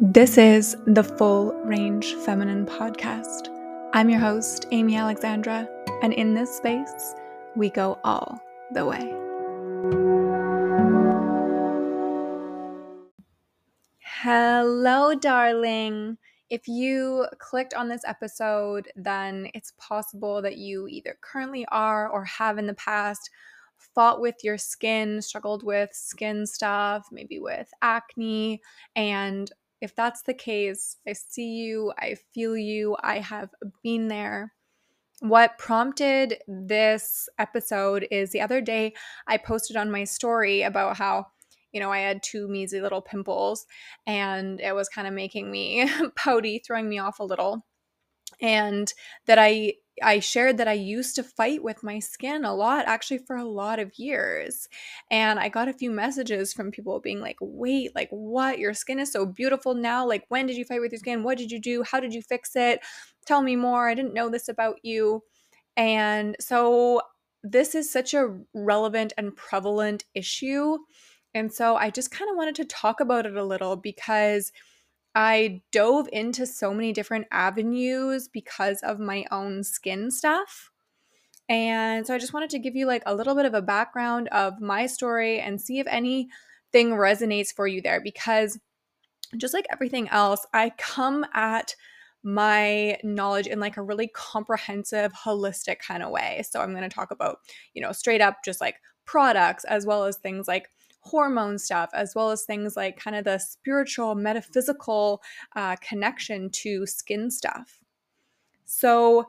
This is the Full Range Feminine Podcast. I'm your host, Amy Alexandra, and in this space, we go all the way. Hello, darling. If you clicked on this episode, then it's possible that you either currently are or have in the past fought with your skin, struggled with skin stuff, maybe with acne, and if that's the case, I see you, I feel you, I have been there. What prompted this episode is the other day I posted on my story about how, you know, I had two measly little pimples and it was kind of making me pouty, throwing me off a little. And that I I shared that I used to fight with my skin a lot, actually, for a lot of years. And I got a few messages from people being like, wait, like, what? Your skin is so beautiful now. Like, when did you fight with your skin? What did you do? How did you fix it? Tell me more. I didn't know this about you. And so, this is such a relevant and prevalent issue. And so, I just kind of wanted to talk about it a little because I dove into so many different avenues because of my own skin stuff. And so I just wanted to give you like a little bit of a background of my story and see if anything resonates for you there because just like everything else, I come at my knowledge in like a really comprehensive, holistic kind of way. So I'm going to talk about, you know, straight up just like products as well as things like hormone stuff, as well as things like kind of the spiritual, metaphysical uh, connection to skin stuff. So,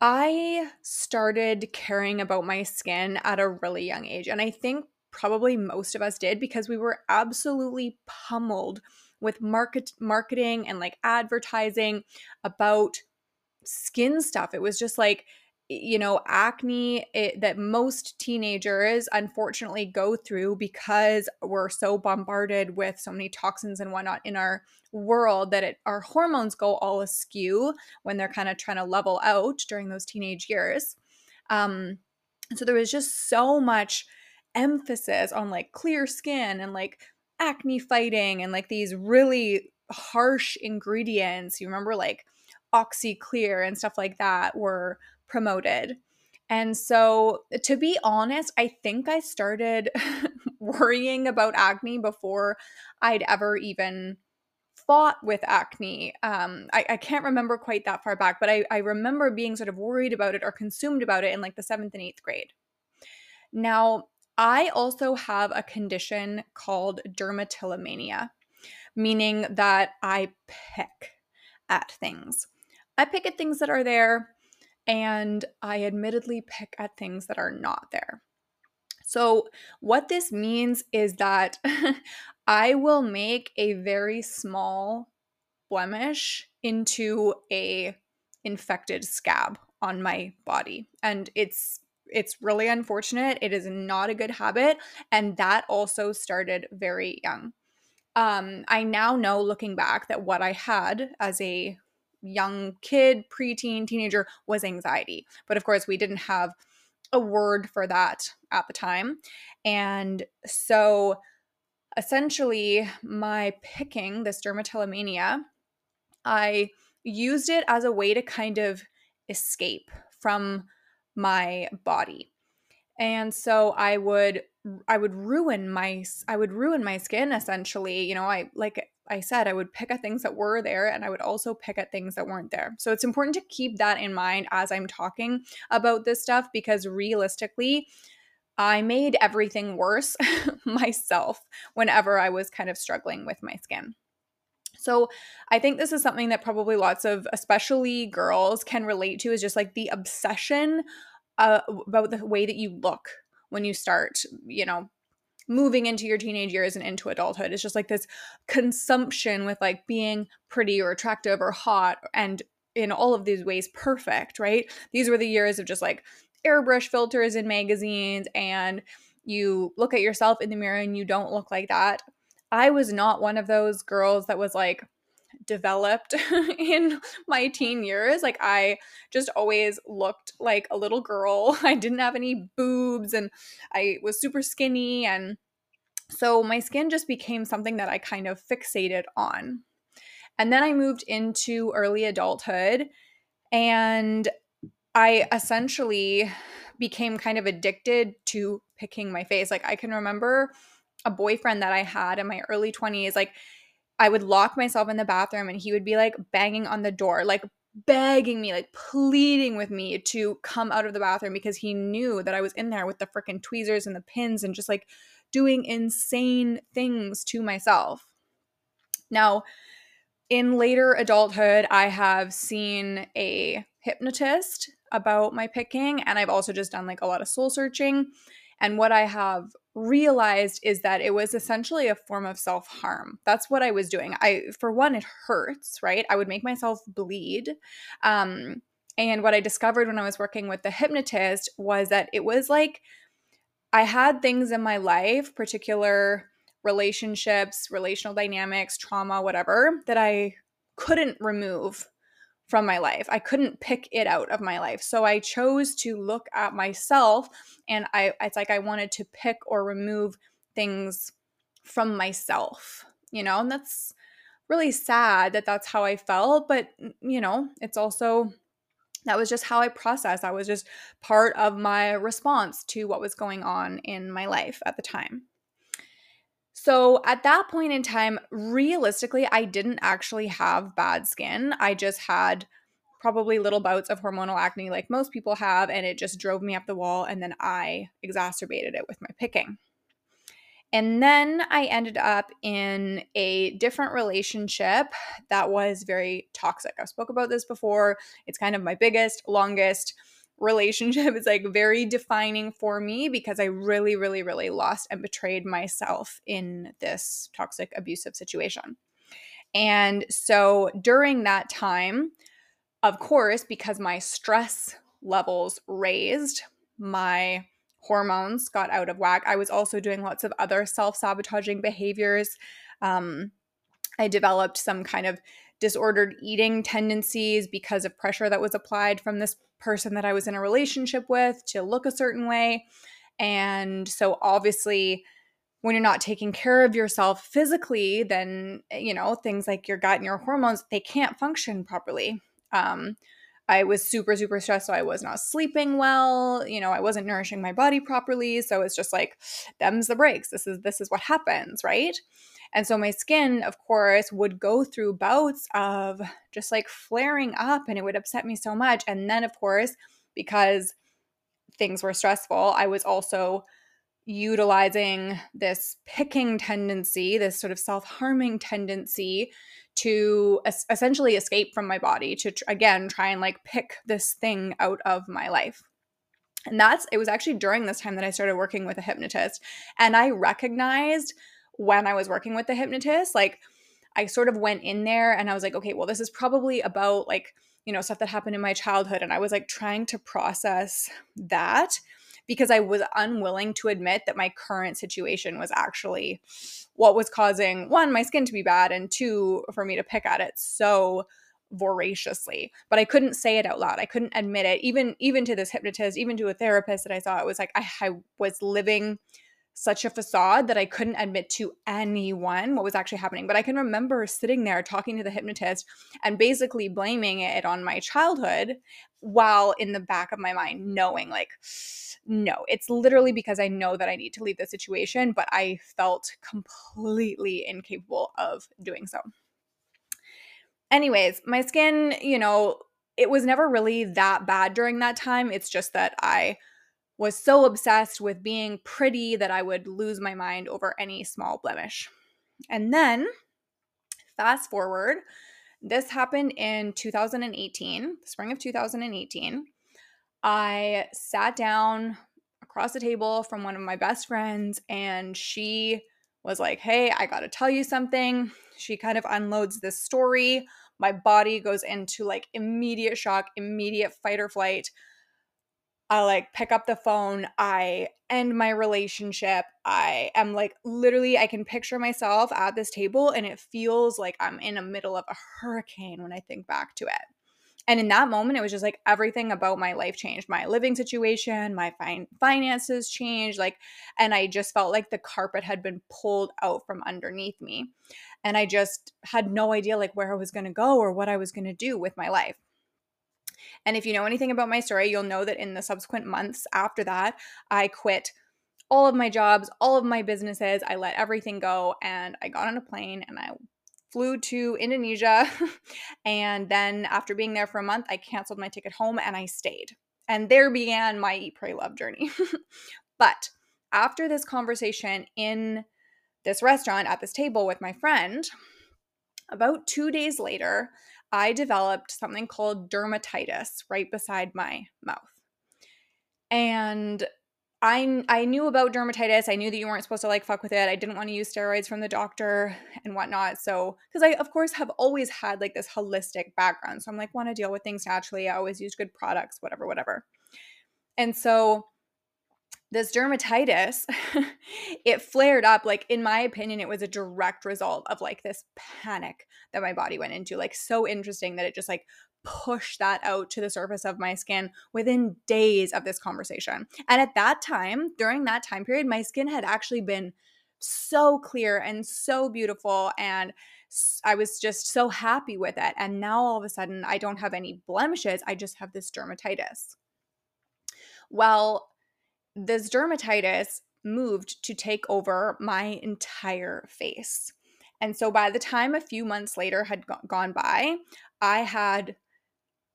I started caring about my skin at a really young age. And I think probably most of us did because we were absolutely pummeled with market marketing and like advertising about skin stuff. It was just like you know, acne it, that most teenagers unfortunately go through because we're so bombarded with so many toxins and whatnot in our world that it, our hormones go all askew when they're kind of trying to level out during those teenage years. Um, so there was just so much emphasis on like clear skin and like acne fighting and like these really harsh ingredients. You remember like oxy clear and stuff like that were promoted. And so, to be honest, I think I started worrying about acne before I'd ever even fought with acne. Um, I, I, can't remember quite that far back, but I, I remember being sort of worried about it or consumed about it in like the seventh and eighth grade. Now, I also have a condition called dermatillomania, meaning that I pick at things. I pick at things that are there and I admittedly pick at things that are not there. So, what this means is that I will make a very small blemish into a infected scab on my body and it's it's really unfortunate it is not a good habit and that also started very young um i now know looking back that what i had as a young kid, preteen, teenager was anxiety. But of course, we didn't have a word for that at the time. And so essentially, my picking this dermatillomania, I used it as a way to kind of escape from my body. And so I would I would ruin my I would ruin my skin essentially. You know, I like I said, I would pick at things that were there and I would also pick at things that weren't there. So it's important to keep that in mind as I'm talking about this stuff because realistically, I made everything worse myself whenever I was kind of struggling with my skin. So I think this is something that probably lots of, especially girls, can relate to is just like the obsession uh, about the way that you look when you start, you know, moving into your teenage years and into adulthood. It's just like this consumption with like being pretty or attractive or hot and in all of these ways perfect, right? These were the years of just like airbrush filters in magazines and you look at yourself in the mirror and you don't look like that. I was not one of those girls that was like developed in my teen years. Like I just always looked like a little girl. I didn't have any boobs and I was super skinny and So my skin just became something that I kind of fixated on. And then I moved into early adulthood and I essentially became kind of addicted to picking my face. Like I can remember a boyfriend that I had in my early 20s like I would lock myself in the bathroom and he would be like banging on the door, like begging me, like pleading with me to come out of the bathroom because he knew that I was in there with the freaking tweezers and the pins and just like doing insane things to myself. Now, in later adulthood, I have seen a hypnotist about my picking, and I've also just done like a lot of soul searching. And what I have realized is that it was essentially a form of self harm. That's what I was doing. I, for one, it hurts, right? I would make myself bleed. Um, and what I discovered when I was working with the hypnotist was that it was like I had things in my life, particular relationships, relational dynamics, trauma, whatever, that I couldn't remove from my life. I couldn't pick it out of my life. So I chose to look at myself and I it's like I wanted to pick or remove things from myself, you know? And that's really sad that that's how I felt, but you know, it's also that was just how I processed. That was just part of my response to what was going on in my life at the time. So at that point in time, realistically, I didn't actually have bad skin. I just had probably little bouts of hormonal acne like most people have, and it just drove me up the wall. And then I exacerbated it with my picking. And then I ended up in a different relationship that was very toxic. I've spoke about this before. It's kind of my biggest, longest relationship. is like very defining for me because I really, really, really lost and betrayed myself in this toxic, abusive situation. And so during that time, of course, because my stress levels raised, my hormones got out of whack. I was also doing lots of other self sabotaging behaviors. Um, I developed some kind of disordered eating tendencies because of pressure that was applied from this person that I was in a relationship with to look a certain way. And so, obviously, when you're not taking care of yourself physically, then, you know, things like your gut and your hormones, they can't function properly. Um, I was super, super stressed. So I was not sleeping well. You know, I wasn't nourishing my body properly. So it's just like, them's the breaks. This is this is what happens, right? And so my skin, of course, would go through bouts of just like flaring up and it would upset me so much. And then, of course, because things were stressful, I was also utilizing this picking tendency, this sort of self harming tendency to es- essentially escape from my body, to tr- again try and like pick this thing out of my life. And that's it was actually during this time that I started working with a hypnotist. And I recognized when I was working with the hypnotist, like I sort of went in there and I was like, okay, well, this is probably about like, you know, stuff that happened in my childhood. And I was like trying to process that because I was unwilling to admit that my current situation was actually what was causing one, my skin to be bad, and two, for me to pick at it so voraciously. But i couldn't say it out loud. I couldn't admit it. Even even to this hypnotist even to a therapist that i saw it was like I, I was living such a facade that I couldn't admit to anyone what was actually happening. But I can remember sitting there talking to the hypnotist and basically blaming it on my childhood while in the back of my mind knowing, like, no, it's literally because I know that I need to leave the situation, but I felt completely incapable of doing so. Anyways, my skin, you know, it was never really that bad during that time. It's just that I was so obsessed with being pretty that I would lose my mind over any small blemish. And then, fast forward, this happened in 2018, spring of 2018. I sat down across the table from one of my best friends, and she was like, Hey, I gotta tell you something. She kind of unloads this story. My body goes into like immediate shock, immediate fight or flight. I like pick up the phone, I end my relationship. I am like literally I can picture myself at this table and it feels like I'm in the middle of a hurricane when I think back to it. And in that moment, it was just like everything about my life changed. My living situation, my fin- finances changed. Like, and I just felt like the carpet had been pulled out from underneath me. And I just had no idea like where I was going to go or what I was going to do with my life. And if you know anything about my story, you'll know that in the subsequent months after that, I quit all of my jobs, all of my businesses. I let everything go and I got on a plane and I flew to Indonesia. and then after being there for a month, I canceled my ticket home and I stayed. And there began my Eat, Pray, Love journey. but after this conversation in this restaurant at this table with my friend, about two days later, I developed something called dermatitis right beside my mouth. And I I knew about dermatitis. I knew that you weren't supposed to like fuck with it. I didn't want to use steroids from the doctor and whatnot. So, because I of course have always had like this holistic background, so I'm like want to deal with things naturally. I always use good products, whatever, whatever. And so this dermatitis it flared up like in my opinion it was a direct result of like this panic that my body went into like so interesting that it just like pushed that out to the surface of my skin within days of this conversation. And at that time during that time period my skin had actually been so clear and so beautiful and I was just so happy with it. And now all of a sudden I don't have any blemishes I just have this dermatitis. Well this dermatitis moved to take over my entire face. And so by the time a few months later had go- gone by, I had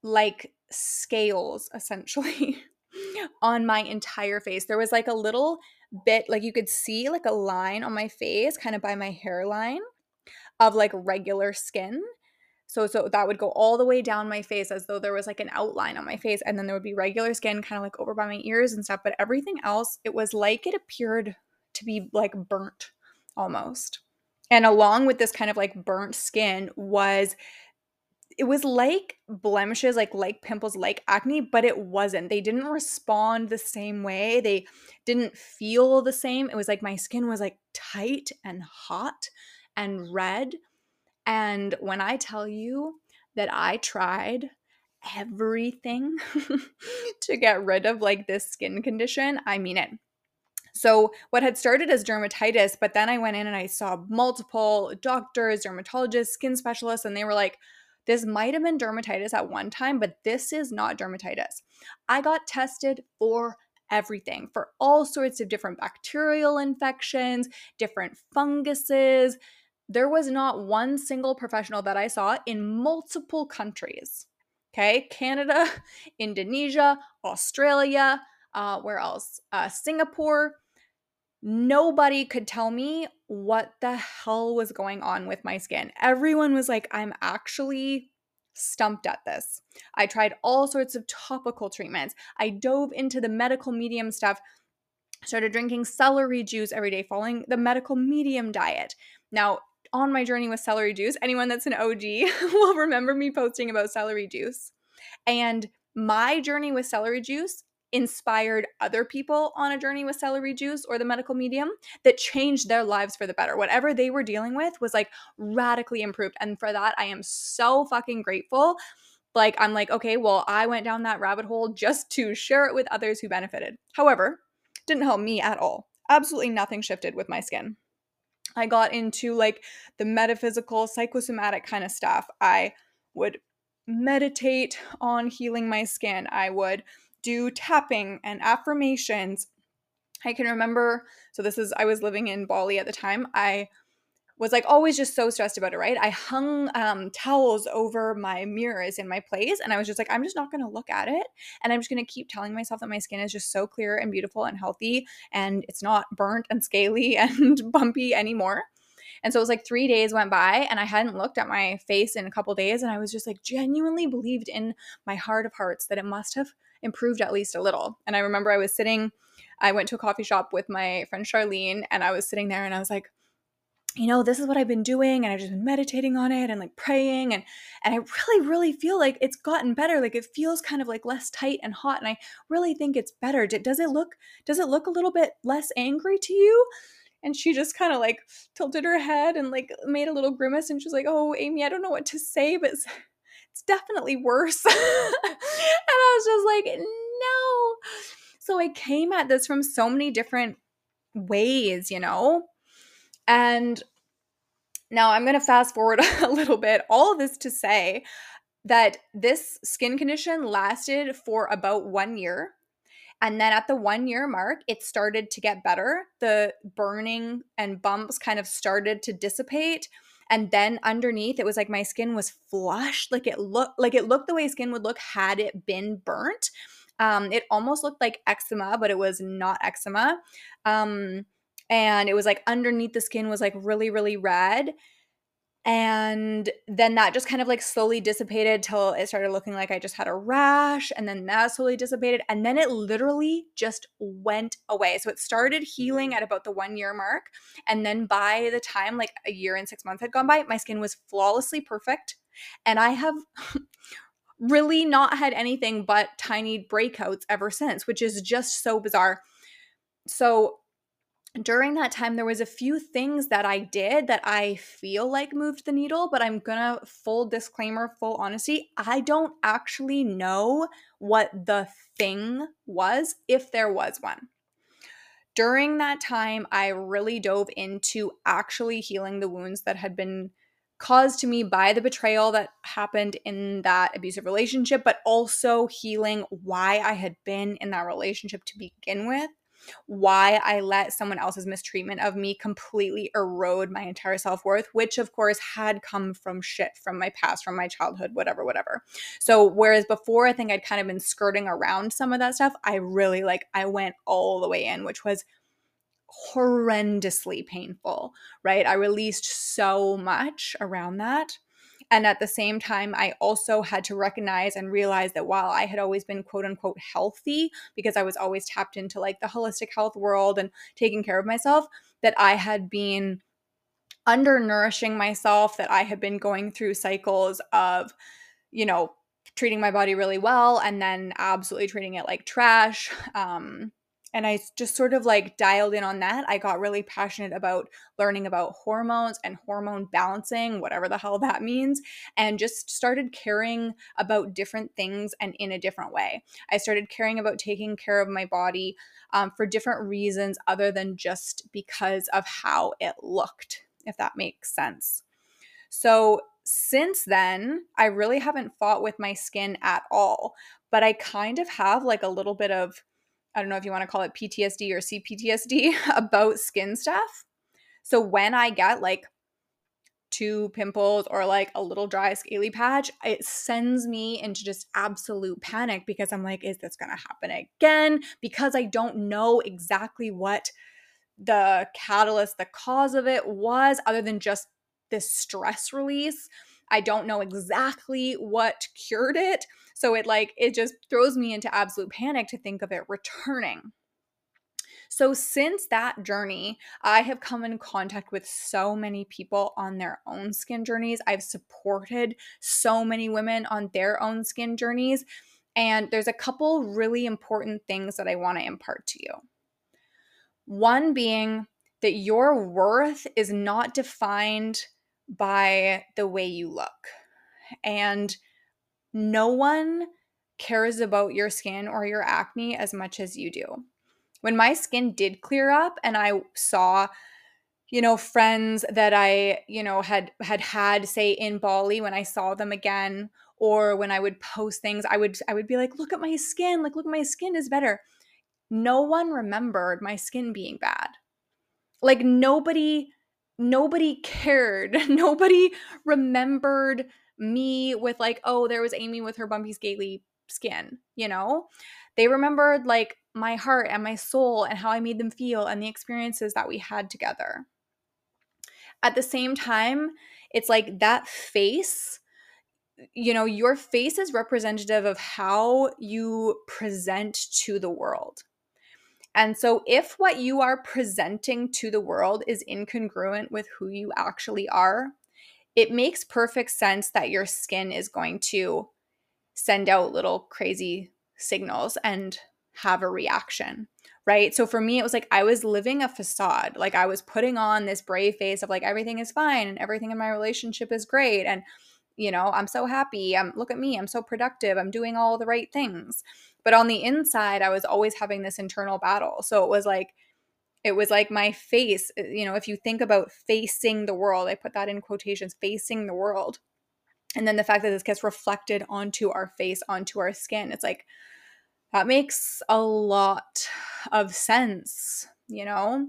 like scales essentially on my entire face. There was like a little bit, like you could see like a line on my face, kind of by my hairline of like regular skin. So so that would go all the way down my face as though there was like an outline on my face and then there would be regular skin kind of like over by my ears and stuff, but everything else it was like it appeared to be like burnt almost. And along with this kind of like burnt skin was it was like blemishes, like like pimples, like acne, but it wasn't. They didn't respond the same way. They didn't feel the same. It was like my skin was like tight and hot and red and when I tell you that I tried everything to get rid of like this skin condition, I mean it. So, what had started as dermatitis, but then I went in and I saw multiple doctors, dermatologists, skin specialists, and they were like, this might have been dermatitis at one time, but this is not dermatitis. I got tested for everything for all sorts of different bacterial infections, different funguses, there was not one single professional that I saw in multiple countries. Okay, Canada, Indonesia, Australia, uh, where else? Uh, Singapore. Nobody could tell me what the hell was going on with my skin. Everyone was like, I'm actually stumped at this. I tried all sorts of topical treatments. I dove into the medical medium stuff, started drinking celery juice every day, following the medical medium diet. Now, on my journey with celery juice, anyone that's an OG will remember me posting about celery juice. And my journey with celery juice inspired other people on a journey with celery juice or the medical medium that changed their lives for the better. Whatever they were dealing with was like radically improved. And for that, I am so fucking grateful. Like, I'm like, okay, well, I went down that rabbit hole just to share it with others who benefited. However, didn't help me at all. Absolutely nothing shifted with my skin. I got into like the metaphysical, psychosomatic kind of stuff. I would meditate on healing my skin. I would do tapping and affirmations. I can remember, so this is, I was living in Bali at the time. I was like always just so stressed about it, right? I hung um, towels over my mirrors in my place and I was just like, I'm just not gonna look at it. And I'm just gonna keep telling myself that my skin is just so clear and beautiful and healthy and it's not burnt and scaly and bumpy anymore. And so it was like three days went by and I hadn't looked at my face in a couple days. And I was just like genuinely believed in my heart of hearts that it must have improved at least a little. And I remember I was sitting, I went to a coffee shop with my friend Charlene and I was sitting there and I was like, you know this is what i've been doing and i've just been meditating on it and like praying and and i really really feel like it's gotten better like it feels kind of like less tight and hot and i really think it's better does it look does it look a little bit less angry to you and she just kind of like tilted her head and like made a little grimace and she's like oh amy i don't know what to say but it's definitely worse. and I was just like, no. So I came at this from so many different ways, you know? And now I'm going to fast forward a little bit. All of this to say that this skin condition lasted for about one year. And then at the one year mark, it started to get better. The burning and bumps kind of started to dissipate. And then underneath, it was like my skin was flushed. Like it looked like it looked the way skin would look had it been burnt. Um, it almost looked like eczema, but it was not eczema. Um, and it was like underneath the skin was like really, really red. And then that just kind of like slowly dissipated till it started looking like I just had a rash. And then that slowly dissipated. And then it literally just went away. So it started healing at about the one year mark. And then by the time like a year and six months had gone by, my skin was flawlessly perfect. And I have really not had anything but tiny breakouts ever since, which is just so bizarre. So during that time there was a few things that I did that I feel like moved the needle, but I'm to full disclaimer, full honesty, I don't actually know what the thing was if there was one. During that time, I really dove into actually healing the wounds that had been caused to me by the betrayal that happened in that abusive relationship, but also healing why I had been in that relationship to begin with why I let someone else's mistreatment of me completely erode my entire self worth, which of course had come from shit from my past, from my childhood, whatever, whatever. So, whereas before I think I'd kind of been skirting around some of that stuff, I really like, I went all the way in, which was horrendously painful, right? I released so much around that. And at the same time, I also had to recognize and realize that while I had always been quote unquote healthy, because I was always tapped into like the holistic health world and taking care of myself, that I had been undernourishing myself, that I had been going through cycles of, you know, treating my body really well and then absolutely treating it like trash. Um, and I just sort of like dialed in on that. I got really passionate about learning about hormones and hormone balancing, whatever the hell that means, and just started caring about different things and in a different way. I started caring about taking care of my body um, for different reasons other than just because of how it looked, if that makes sense. So, since then, I really haven't fought with my skin at all, but I kind of have like a little bit of I don't know if you want to call it PTSD or CPTSD about skin stuff. So when I get like two pimples or like a little dry scaly patch, it sends me into just absolute panic because I'm like, is this going to happen again? Because I don't know exactly what the catalyst, the cause of it was, other than just this stress release. I don't know exactly what cured it. So it like it just throws me into absolute panic to think of it returning. So, since that journey, I have come in contact with so many people on their own skin journeys. I've supported so many women on their own skin journeys. And there's a couple really important things that I want to impart to you. One being that your worth is not defined by the way you look. And no one cares about your skin or your acne as much as you do. When my skin did clear up and I saw you know friends that I you know had had had say in Bali when I saw them again or when I would post things I would I would be like look at my skin like look my skin is better no one remembered my skin being bad like nobody nobody cared nobody remembered me with like, oh, there was Amy with her bumpy, scaly skin, you know? They remembered like my heart and my soul and how I made them feel and the experiences that we had together. At the same time, it's like that face, you know, your face is representative of how you present to the world. And so, if what you are presenting to the world is incongruent with who you actually are, it makes perfect sense that your skin is going to send out little crazy signals and have a reaction right so for me it was like i was living a facade like i was putting on this brave face of like everything is fine and everything in my relationship is great and you know, I'm so happy. I'm look at me, I'm so productive. I'm doing all the right things. But on the inside, I was always having this internal battle. So it was like it was like my face, uh, you know, if you think about facing the world, I put that in quotations, facing the world. And then the fact that this gets reflected onto our face, onto our skin, it's like that makes a lot of sense, you know?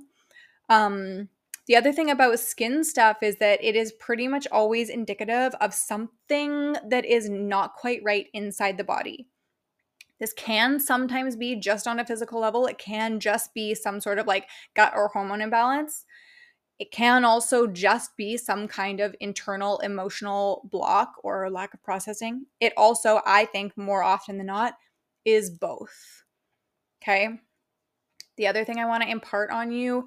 Um the other thing about skin stuff is that it is pretty much always indicative of something that is not quite right inside the body. This can sometimes be just on a physical level. It can just be some sort of like gut or hormone imbalance. It can also just be some kind of internal emotional block or lack of processing. It also, I think, more often than not, is both. Okay. The other thing I want to impart on you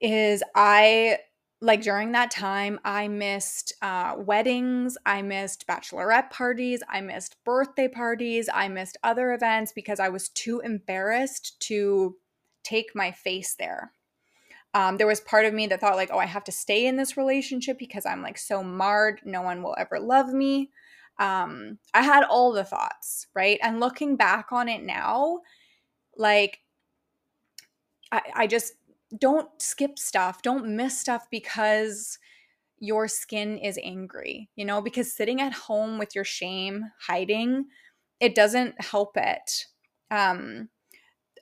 is I like during that time, I missed uh, weddings, I missed bachelorette parties, I missed birthday parties, I missed other events because I was too embarrassed to take my face there. Um, there was part of me that thought, like, oh, I have to stay in this relationship because I'm like so marred. No one will ever love me. Um, I had all the thoughts, right? And looking back on it now, like, I, I just don't skip stuff, don't miss stuff because your skin is angry, you know, because sitting at home with your shame hiding, it doesn't help it. Um,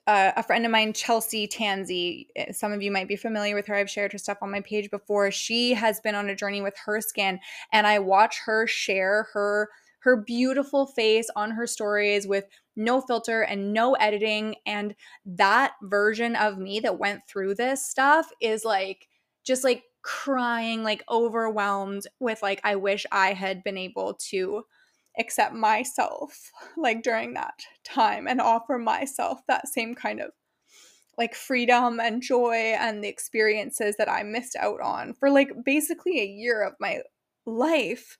uh, a friend of mine, Chelsea Tansey, eh, some of you might be familiar with her. I've shared her stuff on my page before. She has been on a journey with her skin, and I watch her share her her beautiful face on her stories with no filter and no editing. And that version of me that went through this stuff is like just like crying, like overwhelmed with like, I wish I had been able to accept myself like during that time and offer myself that same kind of like freedom and joy and the experiences that I missed out on for like basically a year of my life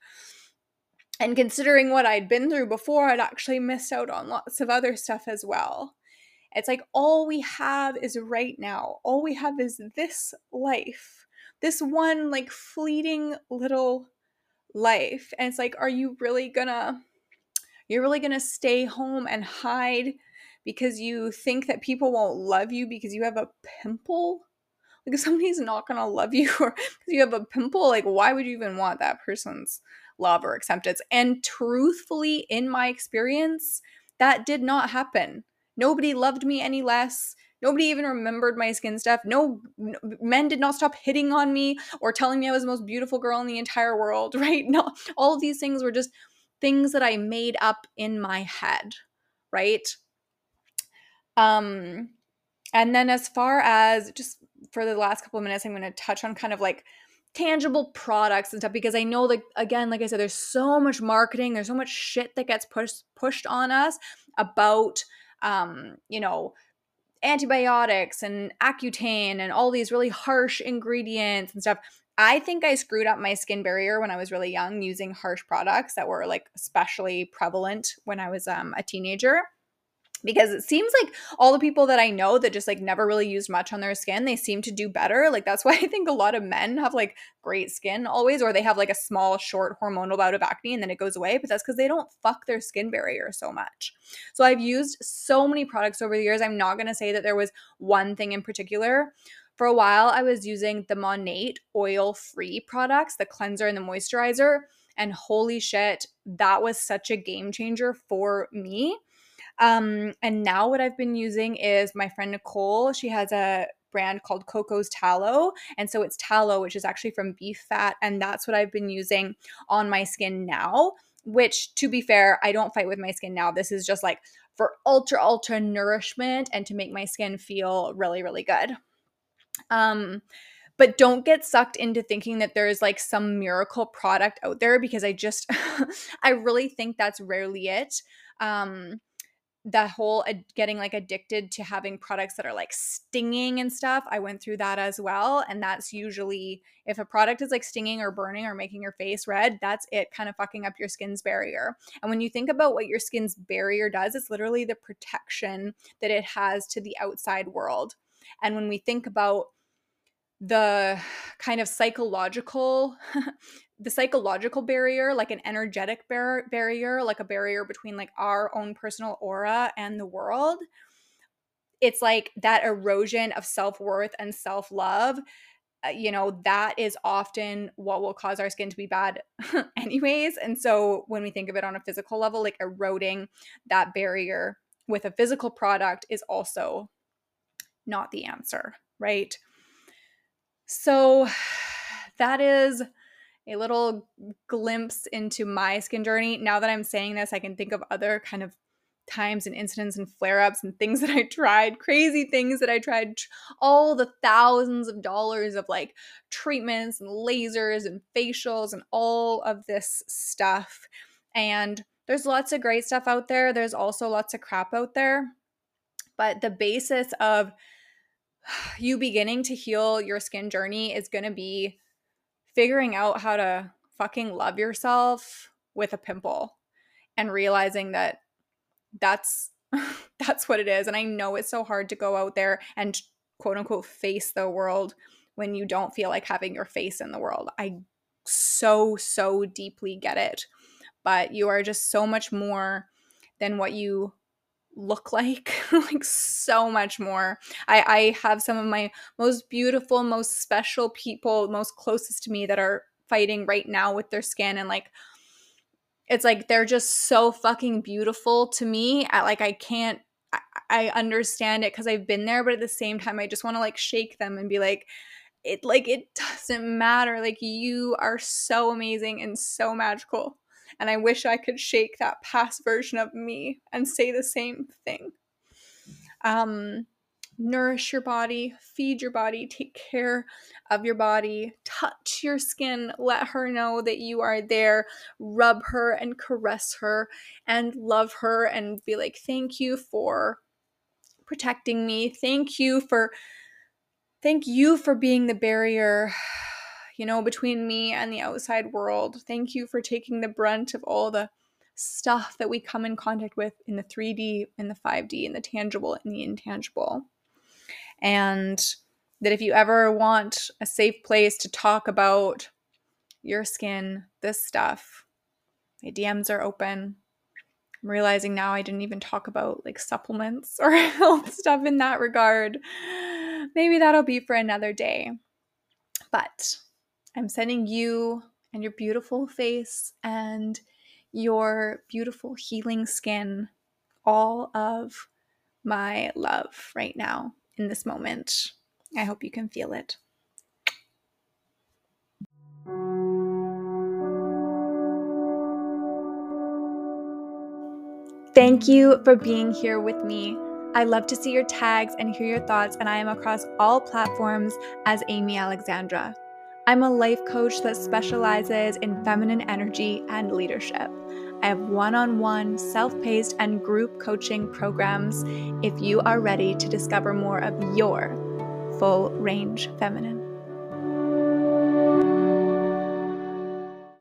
and considering what I'd been through before, I'd actually missed out on lots of other stuff as well. It's like all we have is right now. All we have is this life, this one like fleeting little life. And it's like, are you really gonna, you're really gonna stay home and hide because you think that people won't love you because you have a pimple? Like, if somebody's not gonna love you or because you have a pimple, like, why would you even want that person's love or acceptance. And truthfully, in my experience, that did not happen. Nobody loved me any less. Nobody even remembered my skin stuff. No, no, men did not stop hitting on me or telling me I was the most beautiful girl in the entire world, right? No, all of these things were just things that I made up in my head, right? Um and then as far as just for the last couple of minutes I'm going to touch on kind of like tangible products and stuff because I know like again like I said there's so much marketing there's so much shit that gets pushed pushed on us about um you know antibiotics and Accutane and all these really harsh ingredients and stuff. I think I screwed up my skin barrier when I was really young using harsh products that were like especially prevalent when I was um, a teenager because it seems like all the people that I know that just like never really used much on their skin, they seem to do better. Like that's why I think a lot of men have like great skin always, or they have like a small, short hormonal bout of acne and then it goes away. But that's because they don't fuck their skin barrier so much. So I've used so many products over the years. I'm not to say that there was one thing in particular. For a while, I was using the Monate oil free products, the cleanser and the moisturizer. And holy shit, that was such a game changer for me um, and now what I've been using is my friend Nicole. She has a brand called Coco's Tallow. And so it's tallow, which is actually from beef fat. And that's what I've been using on my skin now, which to be fair, I don't fight with my skin now. This is just like for ultra, ultra nourishment and to make my skin feel really, really good. Um, but don't get sucked into thinking that there is like some miracle product out there because I just, I really think that's rarely it. Um, that whole ad- getting like addicted to having products that are like stinging and stuff i went through that as well and that's usually if a product is like stinging or burning or making your face red that's it kind of fucking up your skin's barrier. And when you think about what your skin's barrier does it's literally the protection that it has to the outside world. And when we think about the kind of psychological the psychological barrier, like an energetic bar- barrier, like a barrier between like our own personal aura and the world. It's like that erosion of self worth and self love. Uh, you know, that is often what will cause our skin to be bad, anyways. And so when we think of it on a physical level, like eroding that barrier with a physical product is also not the answer, right? So that is a little glimpse into my skin journey. Now that I'm saying this, I can think of other kind of times and incidents and flare ups and things that I tried, crazy things that I tried, all the thousands of dollars of like treatments and lasers and facials and all of this stuff. And there's lots of great stuff out there. There's also lots of crap out there. But the basis of you beginning to heal your skin journey is going to be figuring out how to fucking love yourself with a pimple and realizing that that's that's what it is. And i know it's so hard to go out there and quote unquote face the world when you don't feel like having your face in the world. I so so deeply get it. But you are just so much more than what you look like like so much more. I i have some of my most beautiful most special people most closest to me that are fighting right now with their skin and like it's like they're just so fucking beautiful to me I, like i can't I, I understand it because i've been there but at the same time i just want to like shake them and be like it like it doesn't matter like you are so amazing and so magical and I wish I could shake that past version of me and say the same thing. Um, nourish your body, feed your body, take care of your body, touch your skin, let her know that you are there, rub her and caress her and love her and be like, thank you for protecting me. Thank you for thank you for being the barrier you know, between me and the outside world. Thank you for taking the brunt of all the stuff that we come in contact with in the 3D, in the 5D, in the tangible, and the intangible. And that if you ever want a safe place to talk about your skin, this stuff, my DMs are open. I'm realizing now I didn't even talk about like supplements or health stuff in that regard. Maybe that'll be for another day. But I'm sending you and your beautiful face and your beautiful healing skin all of my love right now in this moment. I hope you can feel it. Thank you for being here with me. I love to see your tags and hear your thoughts, and I am across all platforms as Amy Alexandra. I'm a life coach that specializes in feminine energy and leadership. I have one on one, self paced, and group coaching programs if you are ready to discover more of your full range feminine.